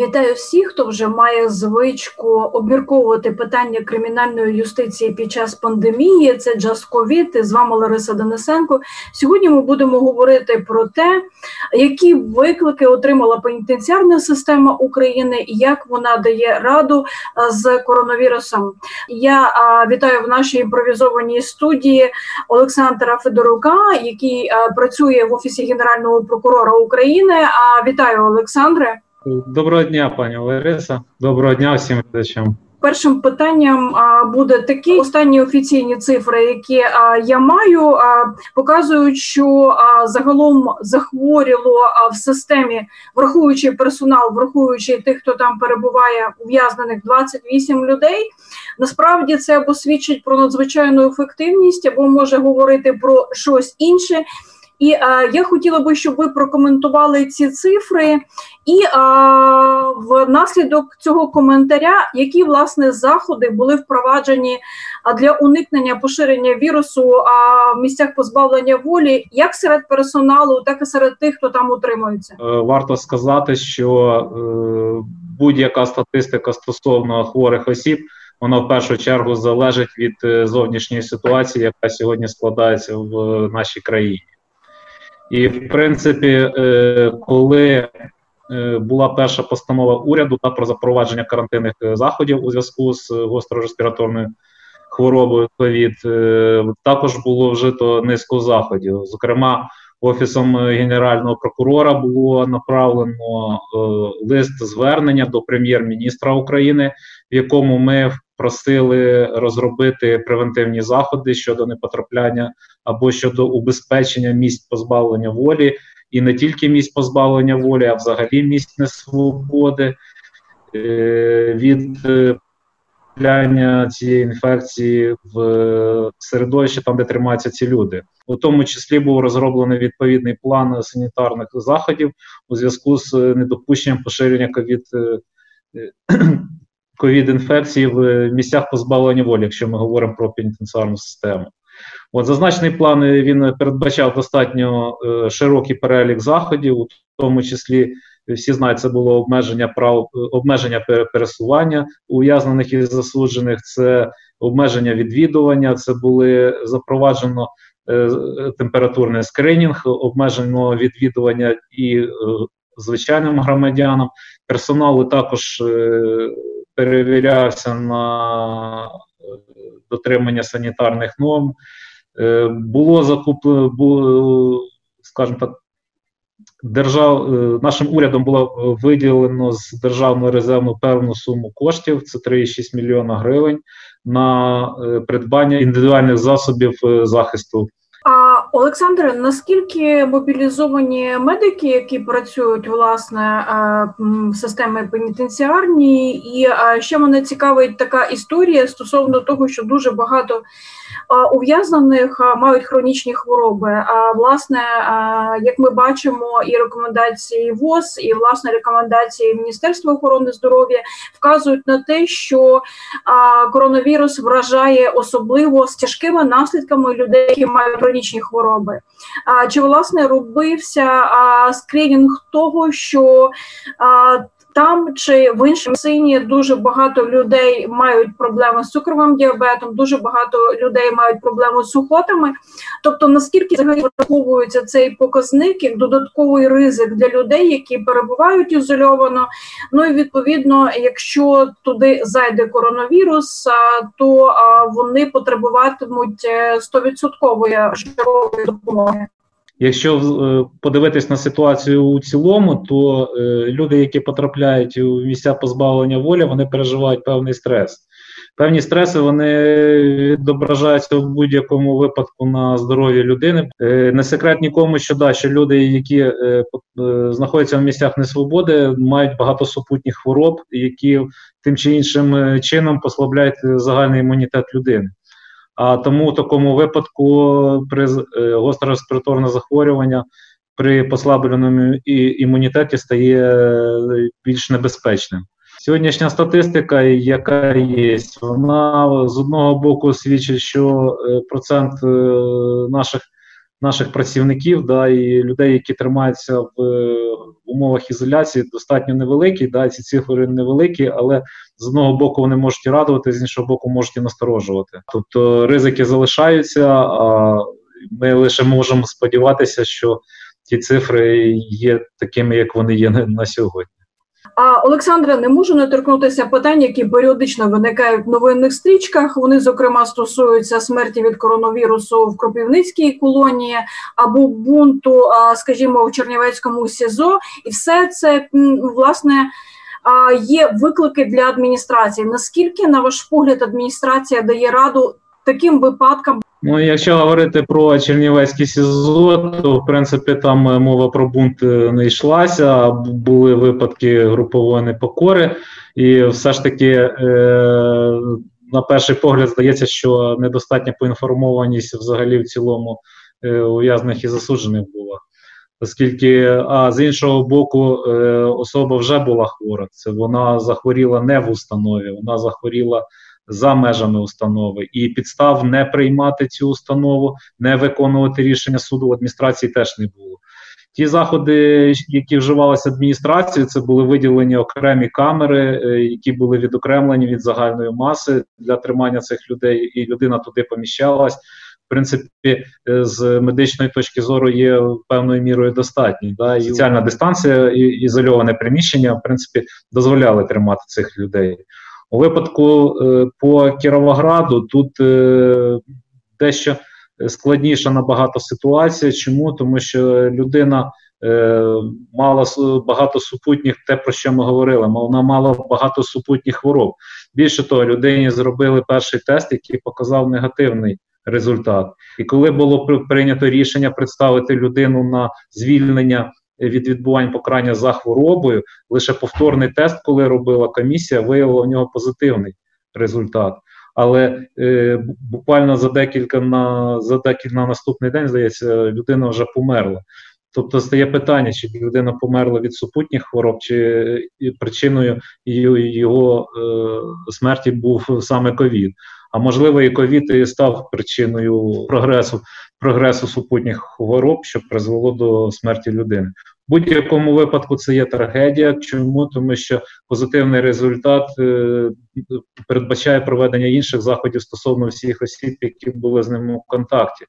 Вітаю всіх, хто вже має звичку обмірковувати питання кримінальної юстиції під час пандемії. Це Just COVID, З вами Лариса Денисенко. Сьогодні ми будемо говорити про те, які виклики отримала пенітенціарна система України і як вона дає раду з коронавірусом. Я вітаю в нашій імпровізованій студії Олександра Федорука, який працює в офісі генерального прокурора України. А вітаю Олександре. Доброго дня, пані Лариса. Доброго дня всім глядачам. Першим питанням буде такі останні офіційні цифри, які я маю, показують, що загалом захворіло в системі, враховуючи персонал, враховуючи тих, хто там перебуває ув'язнених 28 людей. Насправді це або свідчить про надзвичайну ефективність, або може говорити про щось інше. І е, я хотіла би, щоб ви прокоментували ці цифри, і е, внаслідок цього коментаря, які власне заходи були впроваджені для уникнення поширення вірусу а, в місцях позбавлення волі, як серед персоналу, так і серед тих, хто там утримується. Е, варто сказати, що е, будь-яка статистика стосовно хворих осіб. Вона в першу чергу залежить від е, зовнішньої ситуації, яка сьогодні складається в нашій країні. І в принципі, е, коли е, була перша постанова уряду та про запровадження карантинних е, заходів у зв'язку з гострореспіраторною хворобою ковід, також було вжито низку заходів. Зокрема, офісом генерального прокурора було направлено лист звернення до прем'єр-міністра України, в якому ми просили розробити превентивні заходи щодо непотрапляння або щодо убезпечення місць позбавлення волі, і не тільки місць позбавлення волі, а взагалі місць несвободи е, від потрапляння цієї інфекції в середовище, там де тримаються ці люди. У тому числі був розроблений відповідний план санітарних заходів у зв'язку з недопущенням поширення ковід ковід-інфекції в місцях позбавлення волі, якщо ми говоримо про пенітенціарну систему. От Зазначений план він передбачав достатньо е, широкий перелік заходів, у тому числі всі знають, це було обмеження прав обмеження пересування ув'язнених і засуджених, це обмеження відвідування, це були запроваджено е, температурний скринінг, обмежено відвідування і е, звичайним громадянам. Персоналу також е, перевірявся на е, дотримання санітарних норм. Е, було закуплено, було, скажімо так, держав, нашим урядом було виділено з державного резерву певну суму коштів, це 3,6 мільйона гривень, на придбання індивідуальних засобів захисту Олександре, наскільки мобілізовані медики, які працюють власне в системі пенітенціарній, і ще мене цікавить така історія стосовно того, що дуже багато ув'язнених мають хронічні хвороби. А власне, як ми бачимо, і рекомендації ВОЗ, і власне рекомендації Міністерства охорони здоров'я вказують на те, що коронавірус вражає особливо з тяжкими наслідками людей, які мають хронічні хвороби. Чи власне робився скринінг того, що там чи в іншому сині дуже багато людей мають проблеми з цукровим діабетом, дуже багато людей мають проблеми з сухотами. Тобто, наскільки враховується цей показник як додатковий ризик для людей, які перебувають ізольовано. Ну і відповідно, якщо туди зайде коронавірус, то вони потребуватимуть 100% е, допомоги. Якщо е, подивитись на ситуацію у цілому, то е, люди, які потрапляють у місця позбавлення волі, вони переживають певний стрес. Певні стреси вони відображаються в будь-якому випадку на здоров'я людини. Е, не секрет нікому, що да, що люди, які знаходяться в місцях несвободи, мають багато супутніх хвороб, які тим чи іншим чином послабляють загальний імунітет людини. А тому в такому випадку при гостре респіраторне захворювання при послабленому імунітеті стає е, більш небезпечним. Сьогоднішня статистика, яка є, вона з одного боку свідчить, що е, процент наших наших працівників, да, і людей, які тримаються в умовах ізоляції, достатньо невеликі. Да, ці цифри невеликі, але з одного боку вони можуть і радувати, з іншого боку, можуть і насторожувати. Тобто ризики залишаються, а ми лише можемо сподіватися, що ті цифри є такими, як вони є на сьогодні. А Олександра, не можу не торкнутися питань, які періодично виникають в новинних стрічках. Вони, зокрема, стосуються смерті від коронавірусу в Кропівницькій колонії або бунту, скажімо, в Чернівецькому СІЗО, і все це власне. Є виклики для адміністрації. Наскільки, на ваш погляд, адміністрація дає раду таким випадкам? Ну, якщо говорити про Чернівецький СІЗО, то в принципі там е, мова про бунт е, не йшлася. Були випадки групової непокори, і все ж таки, е, на перший погляд, здається, що недостатня поінформованість взагалі в цілому е, ув'язаних і засуджених була. Оскільки, а з іншого боку, е, особа вже була хвора. Це вона захворіла не в установі, вона захворіла за межами установи, і підстав не приймати цю установу, не виконувати рішення суду в адміністрації теж не було. Ті заходи, які вживалися адміністрацією, це були виділені окремі камери, е, які були відокремлені від загальної маси для тримання цих людей, і людина туди поміщалась. В принципі, е, з медичної точки зору є певною мірою достатньо. Да? Соціальна дистанція і ізольоване приміщення, в принципі, дозволяли тримати цих людей. У випадку е, по Кіровограду тут е, дещо складніша набагато ситуація. Чому? Тому що людина е, мала багато супутніх, те про що ми говорили, вона мала багато супутніх хвороб. Більше того, людині зробили перший тест, який показав негативний результат. І коли було прийнято рішення представити людину на звільнення від відбувань покарання за хворобою. Лише повторний тест, коли робила комісія, виявила в нього позитивний результат. Але е, буквально за декілька на за декілька на наступний день, здається, людина вже померла. Тобто стає питання, чи людина померла від супутніх хвороб, чи причиною його е, смерті був саме ковід. А можливо, і ковід і став причиною прогресу прогресу супутніх хвороб, що призвело до смерті людини. В будь-якому випадку це є трагедія. Чому тому, що позитивний результат е, передбачає проведення інших заходів стосовно всіх осіб, які були з ним у контакті,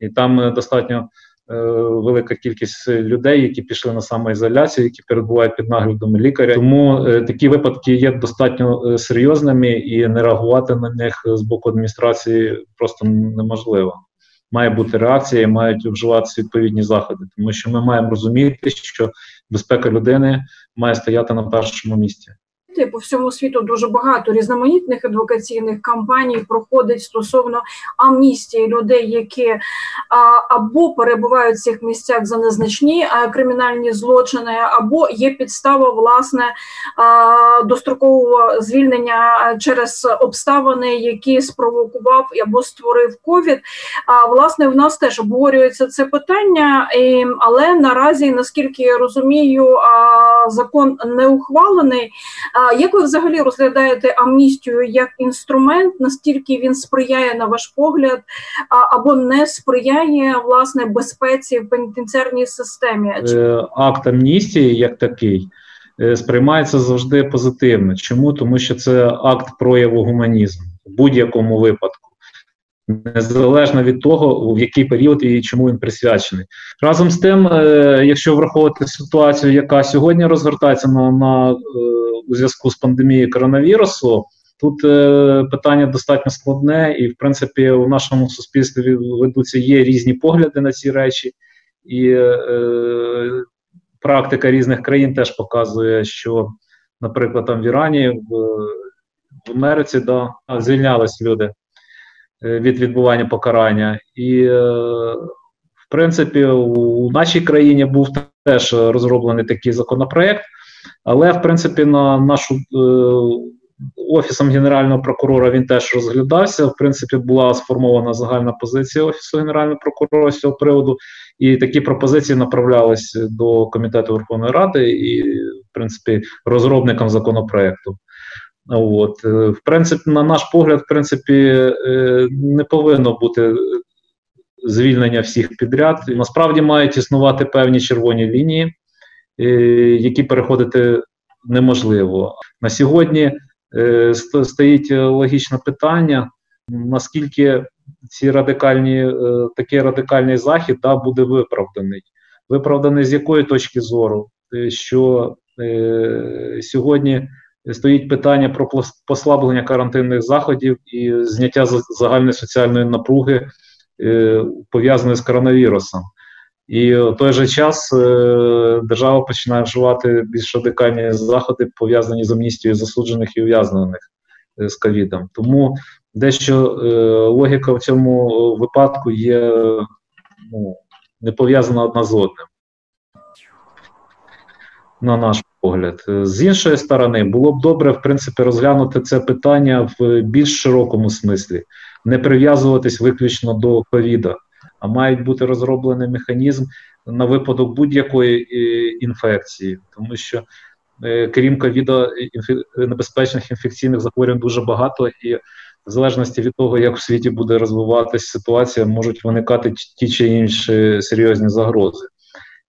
і там е, достатньо. Е, велика кількість людей, які пішли на самоізоляцію, які перебувають під наглядом лікаря. Тому е, такі випадки є достатньо е, серйозними, і не реагувати на них з боку адміністрації просто неможливо. Має бути реакція, і мають вживатися відповідні заходи, тому що ми маємо розуміти, що безпека людини має стояти на першому місці. По всьому світу дуже багато різноманітних адвокаційних кампаній проходить стосовно амністії людей, які або перебувають в цих місцях за незначні кримінальні злочини, або є підстава власне дострокового звільнення через обставини, які спровокував або створив ковід. А власне в нас теж обговорюється це питання, але наразі, наскільки я розумію, закон не ухвалений. Як ви взагалі розглядаєте амністію як інструмент, Наскільки він сприяє на ваш погляд, або не сприяє власне безпеці в пенітенціарній системі? Е, акт амністії як такий е, сприймається завжди позитивно. Чому? Тому що це акт прояву гуманізму в будь-якому випадку незалежно від того, в який період і чому він присвячений. Разом з тим, е, якщо враховувати ситуацію, яка сьогодні розгортається на, на е, у зв'язку з пандемією коронавірусу. Тут е, питання достатньо складне, і в принципі у нашому суспільстві ведуться є різні погляди на ці речі, і е, практика різних країн теж показує, що, наприклад, там в Ірані, в, в Америці да, звільнялись люди від відбування покарання. І, е, в принципі, у нашій країні був теж розроблений такий законопроект, але, в принципі, на нашу е, офісом генерального прокурора він теж розглядався. В принципі, була сформована загальна позиція офісу генерального прокурора з цього приводу, і такі пропозиції направлялись до комітету Верховної Ради і, в принципі, розробникам законопроекту. От, е, В принципі, на наш погляд, в принципі, е, не повинно бути звільнення всіх підряд. Насправді мають існувати певні червоні лінії, е, які переходити неможливо. На сьогодні стоїть логічне питання, наскільки ці радикальні, такий радикальний захід да, буде виправданий. Виправданий з якої точки зору? Що е, сьогодні стоїть питання про послаблення карантинних заходів і зняття загальної соціальної напруги, е, пов'язаної з коронавірусом. І в той же час е, держава починає вживати більш радикальні заходи, пов'язані з амністією засуджених і ув'язнених е, з ковідом. Тому дещо логіка в цьому випадку є ну, не пов'язана одна з одним. На наш погляд. З іншої сторони, було б добре, в принципі, розглянути це питання в більш широкому смислі, не прив'язуватись виключно до ковіда, а мають бути розроблений механізм на випадок будь-якої е, інфекції, тому що. Е, крім ковіда, небезпечних інфекційних захворювань дуже багато, і в залежності від того, як у світі буде розвиватися ситуація, можуть виникати ті чи інші серйозні загрози.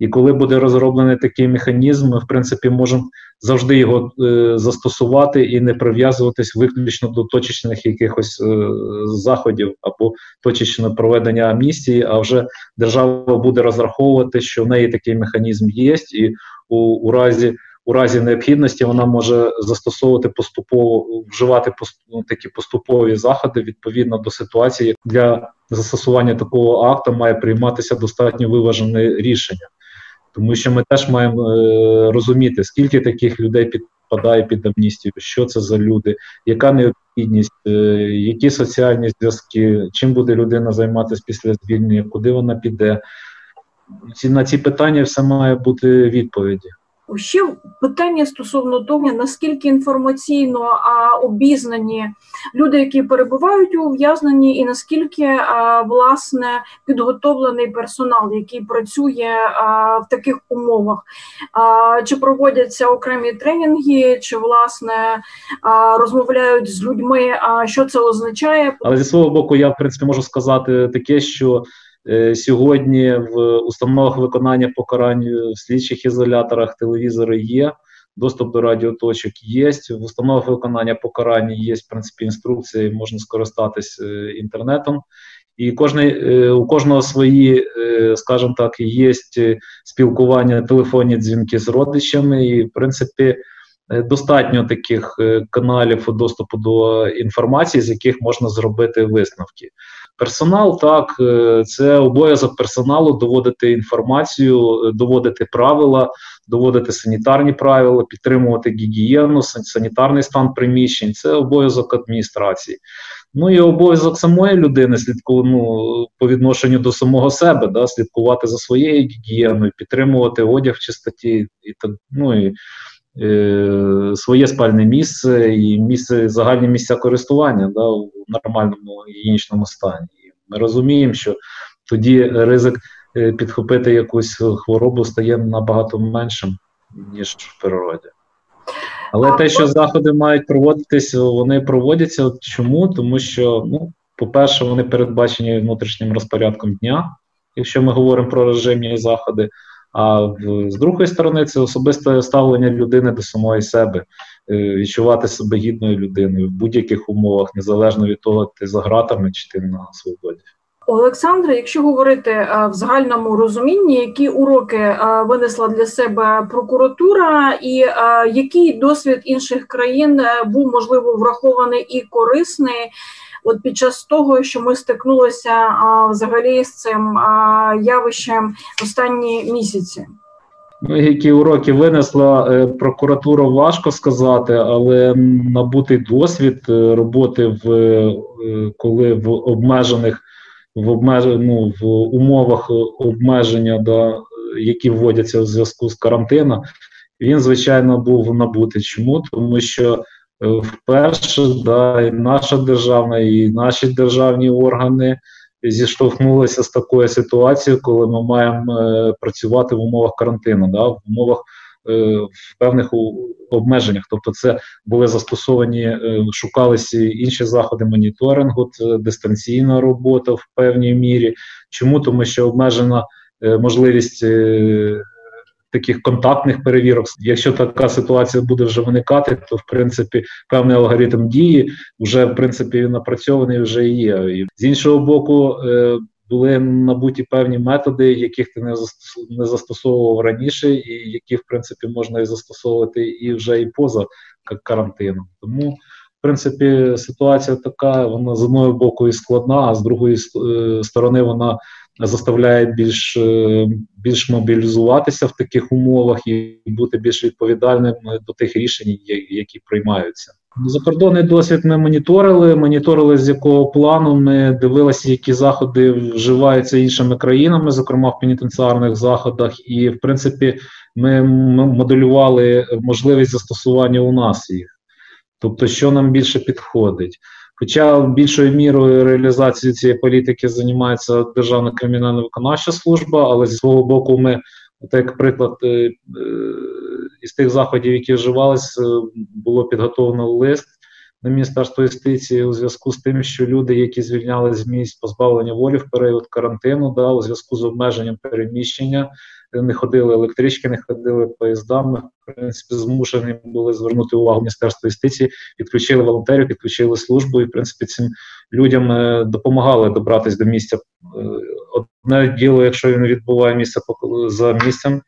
І коли буде розроблений такий механізм, ми в принципі можемо завжди його е, застосувати і не прив'язуватись виключно до точечних якихось е, заходів або точечного проведення амністії. А вже держава буде розраховувати, що в неї такий механізм є, і у, у разі. У разі необхідності вона може застосовувати поступово вживати ну, такі поступові заходи відповідно до ситуації для застосування такого акту має прийматися достатньо виважене рішення тому що ми теж маємо е, розуміти, скільки таких людей підпадає під амністію, що це за люди, яка необхідність, е, які соціальні зв'язки, чим буде людина займатися після звільнення, куди вона піде. На ці питання все має бути відповіді. Ще питання стосовно того, наскільки інформаційно а, обізнані люди, які перебувають у ув'язненні, і наскільки а, власне підготовлений персонал, який працює а, в таких умовах, а, чи проводяться окремі тренінги, чи власне а, розмовляють з людьми, а що це означає? Але зі свого боку, я в принципі можу сказати таке, що сьогодні в установах виконання покарань в слідчих ізоляторах телевізори є. Доступ до радіоточок є. В установах виконання покарань є в принципі інструкції, можна скористатись е, інтернетом. І кожний, е, у кожного свої, скажімо так, є спілкування, телефонні дзвінки з родичами, і в принципі достатньо таких каналів доступу до інформації, з яких можна зробити висновки. Персонал так, е, це обов'язок персоналу доводити інформацію, е, доводити правила, доводити санітарні правила, підтримувати гігієну, санітарний стан приміщень. Це обов'язок адміністрації. Ну і обов'язок самої людини слідку, ну, по відношенню до самого себе, да, слідкувати за своєю гігієною, підтримувати одяг в чистоті і так. ну і своє спальне місце і місце загальні місця користування да, в нормальному гігієнічному стані. Ми розуміємо, що тоді ризик е, підхопити якусь хворобу стає набагато меншим, ніж в природі. Але те, що заходи мають проводитись, вони проводяться. Чому? Тому що, ну, по-перше, вони передбачені внутрішнім розпорядком дня, якщо ми говоримо про режимні заходи. А з другої сторони, це особисте ставлення людини до самої себе, е, відчувати себе гідною людиною в будь-яких умовах, незалежно від того, ти за гратами чи ти на свободі. Олександре, якщо говорити е, в загальному розумінні, які уроки е, винесла для себе прокуратура, і який досвід інших країн був можливо врахований і корисний от під час того, що ми стикнулися а, взагалі з цим а, явищем останні місяці. Ну, які уроки винесла е, прокуратура, важко сказати, але набутий досвід е, роботи в е, коли в обмежених в обмеж... ну, в умовах обмеження, да, які вводяться в зв'язку з карантином, він звичайно був набутий. Чому? Тому що вперше да, і наша державна, і наші державні органи зіштовхнулися з такою ситуацією, коли ми маємо е, працювати в умовах карантину, да, в умовах е, в певних обмеженнях. Тобто, це були застосовані, е, шукалися інші заходи моніторингу, це дистанційна робота в певній мірі. Чому? Тому що обмежена можливість таких контактних перевірок. Якщо така ситуація буде вже виникати, то в принципі певний алгоритм дії вже в принципі напрацьований вже є. І з іншого боку. Е, були набуті певні методи, яких ти не застосовував раніше, і які в принципі можна і застосовувати і вже і поза карантином. Тому, в принципі, ситуація така: вона з одного боку і складна, а з другої е, сторони вона заставляє більш е, більш мобілізуватися в таких умовах і бути більш відповідальним до тих рішень, які приймаються. Закордонний досвід ми моніторили. Моніторили з якого плану. Ми дивилися, які заходи вживаються іншими країнами, зокрема в пенітенціарних заходах, і в принципі ми моделювали можливість застосування у нас їх, тобто, що нам більше підходить. Хоча більшою мірою реалізації цієї політики займається Державна кримінальна виконавча служба, але зі свого боку, ми, от як приклад, е, е, із тих заходів, які вживалися, було підготовлено лист на Міністерство юстиції у зв'язку з тим, що люди, які звільняли з місць позбавлення волі в період карантину, да, у зв'язку з обмеженням переміщення не ходили електрички, не ходили поїздами. В принципі, змушені були звернути увагу Міністерства юстиції, підключили волонтерів, підключили службу, і в принципі цим людям е, допомагали добратися до місця. Е, одне діло, якщо він відбуває місце за місцем.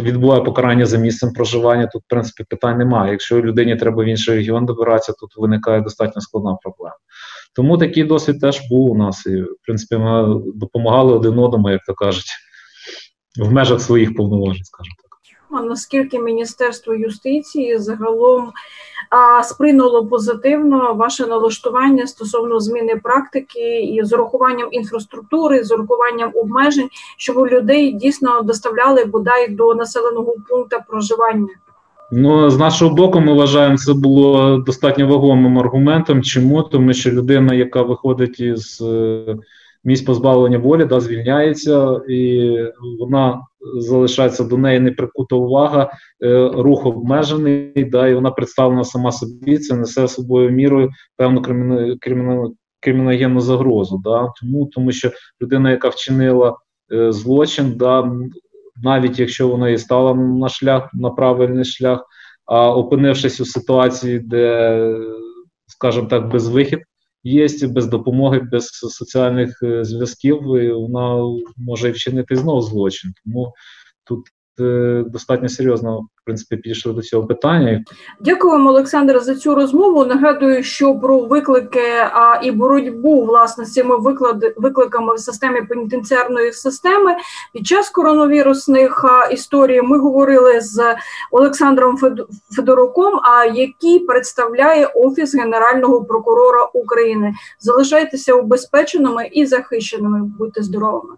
Відбуває покарання за місцем проживання, тут в принципі питань немає. Якщо людині треба в інший регіон добиратися, тут виникає достатньо складна проблема. Тому такий досвід теж був у нас. І в принципі, ми допомагали один одному, як то кажуть в межах своїх повноважень, скажімо так. А наскільки Міністерство юстиції загалом а, сприйнуло позитивно ваше налаштування стосовно зміни практики і з урахуванням інфраструктури, з урахуванням обмежень, щоб людей дійсно доставляли бодай до населеного пункту проживання? Ну, з нашого боку, ми вважаємо, це було достатньо вагомим аргументом. Чому? Тому що людина, яка виходить із е, місць позбавлення волі, да, звільняється, і вона залишається до неї неприкута увага, е, рух обмежений, да, і вона представлена сама собі, це несе собою мірою певну кримінальну криміногенну загрозу. Да, Тому тому що людина, яка вчинила е, злочин, да, навіть якщо вона і стала на шлях, на правильний шлях, а опинившись у ситуації, де, скажімо так, безвихід, є без допомоги, без соціальних е, зв'язків, вона може вчинити знову злочин. Тому тут е, достатньо серйозно принципі підійшли до цього питання. Дякуємо, Олександр, за цю розмову. Нагадую, що про виклики а і боротьбу власне з цими виклади, викликами в системі пенітенціарної системи під час коронавірусних а, історій ми говорили з Олександром Федоруком, а який представляє офіс Генерального прокурора України. Залишайтеся убезпеченими і захищеними. Будьте здоровими.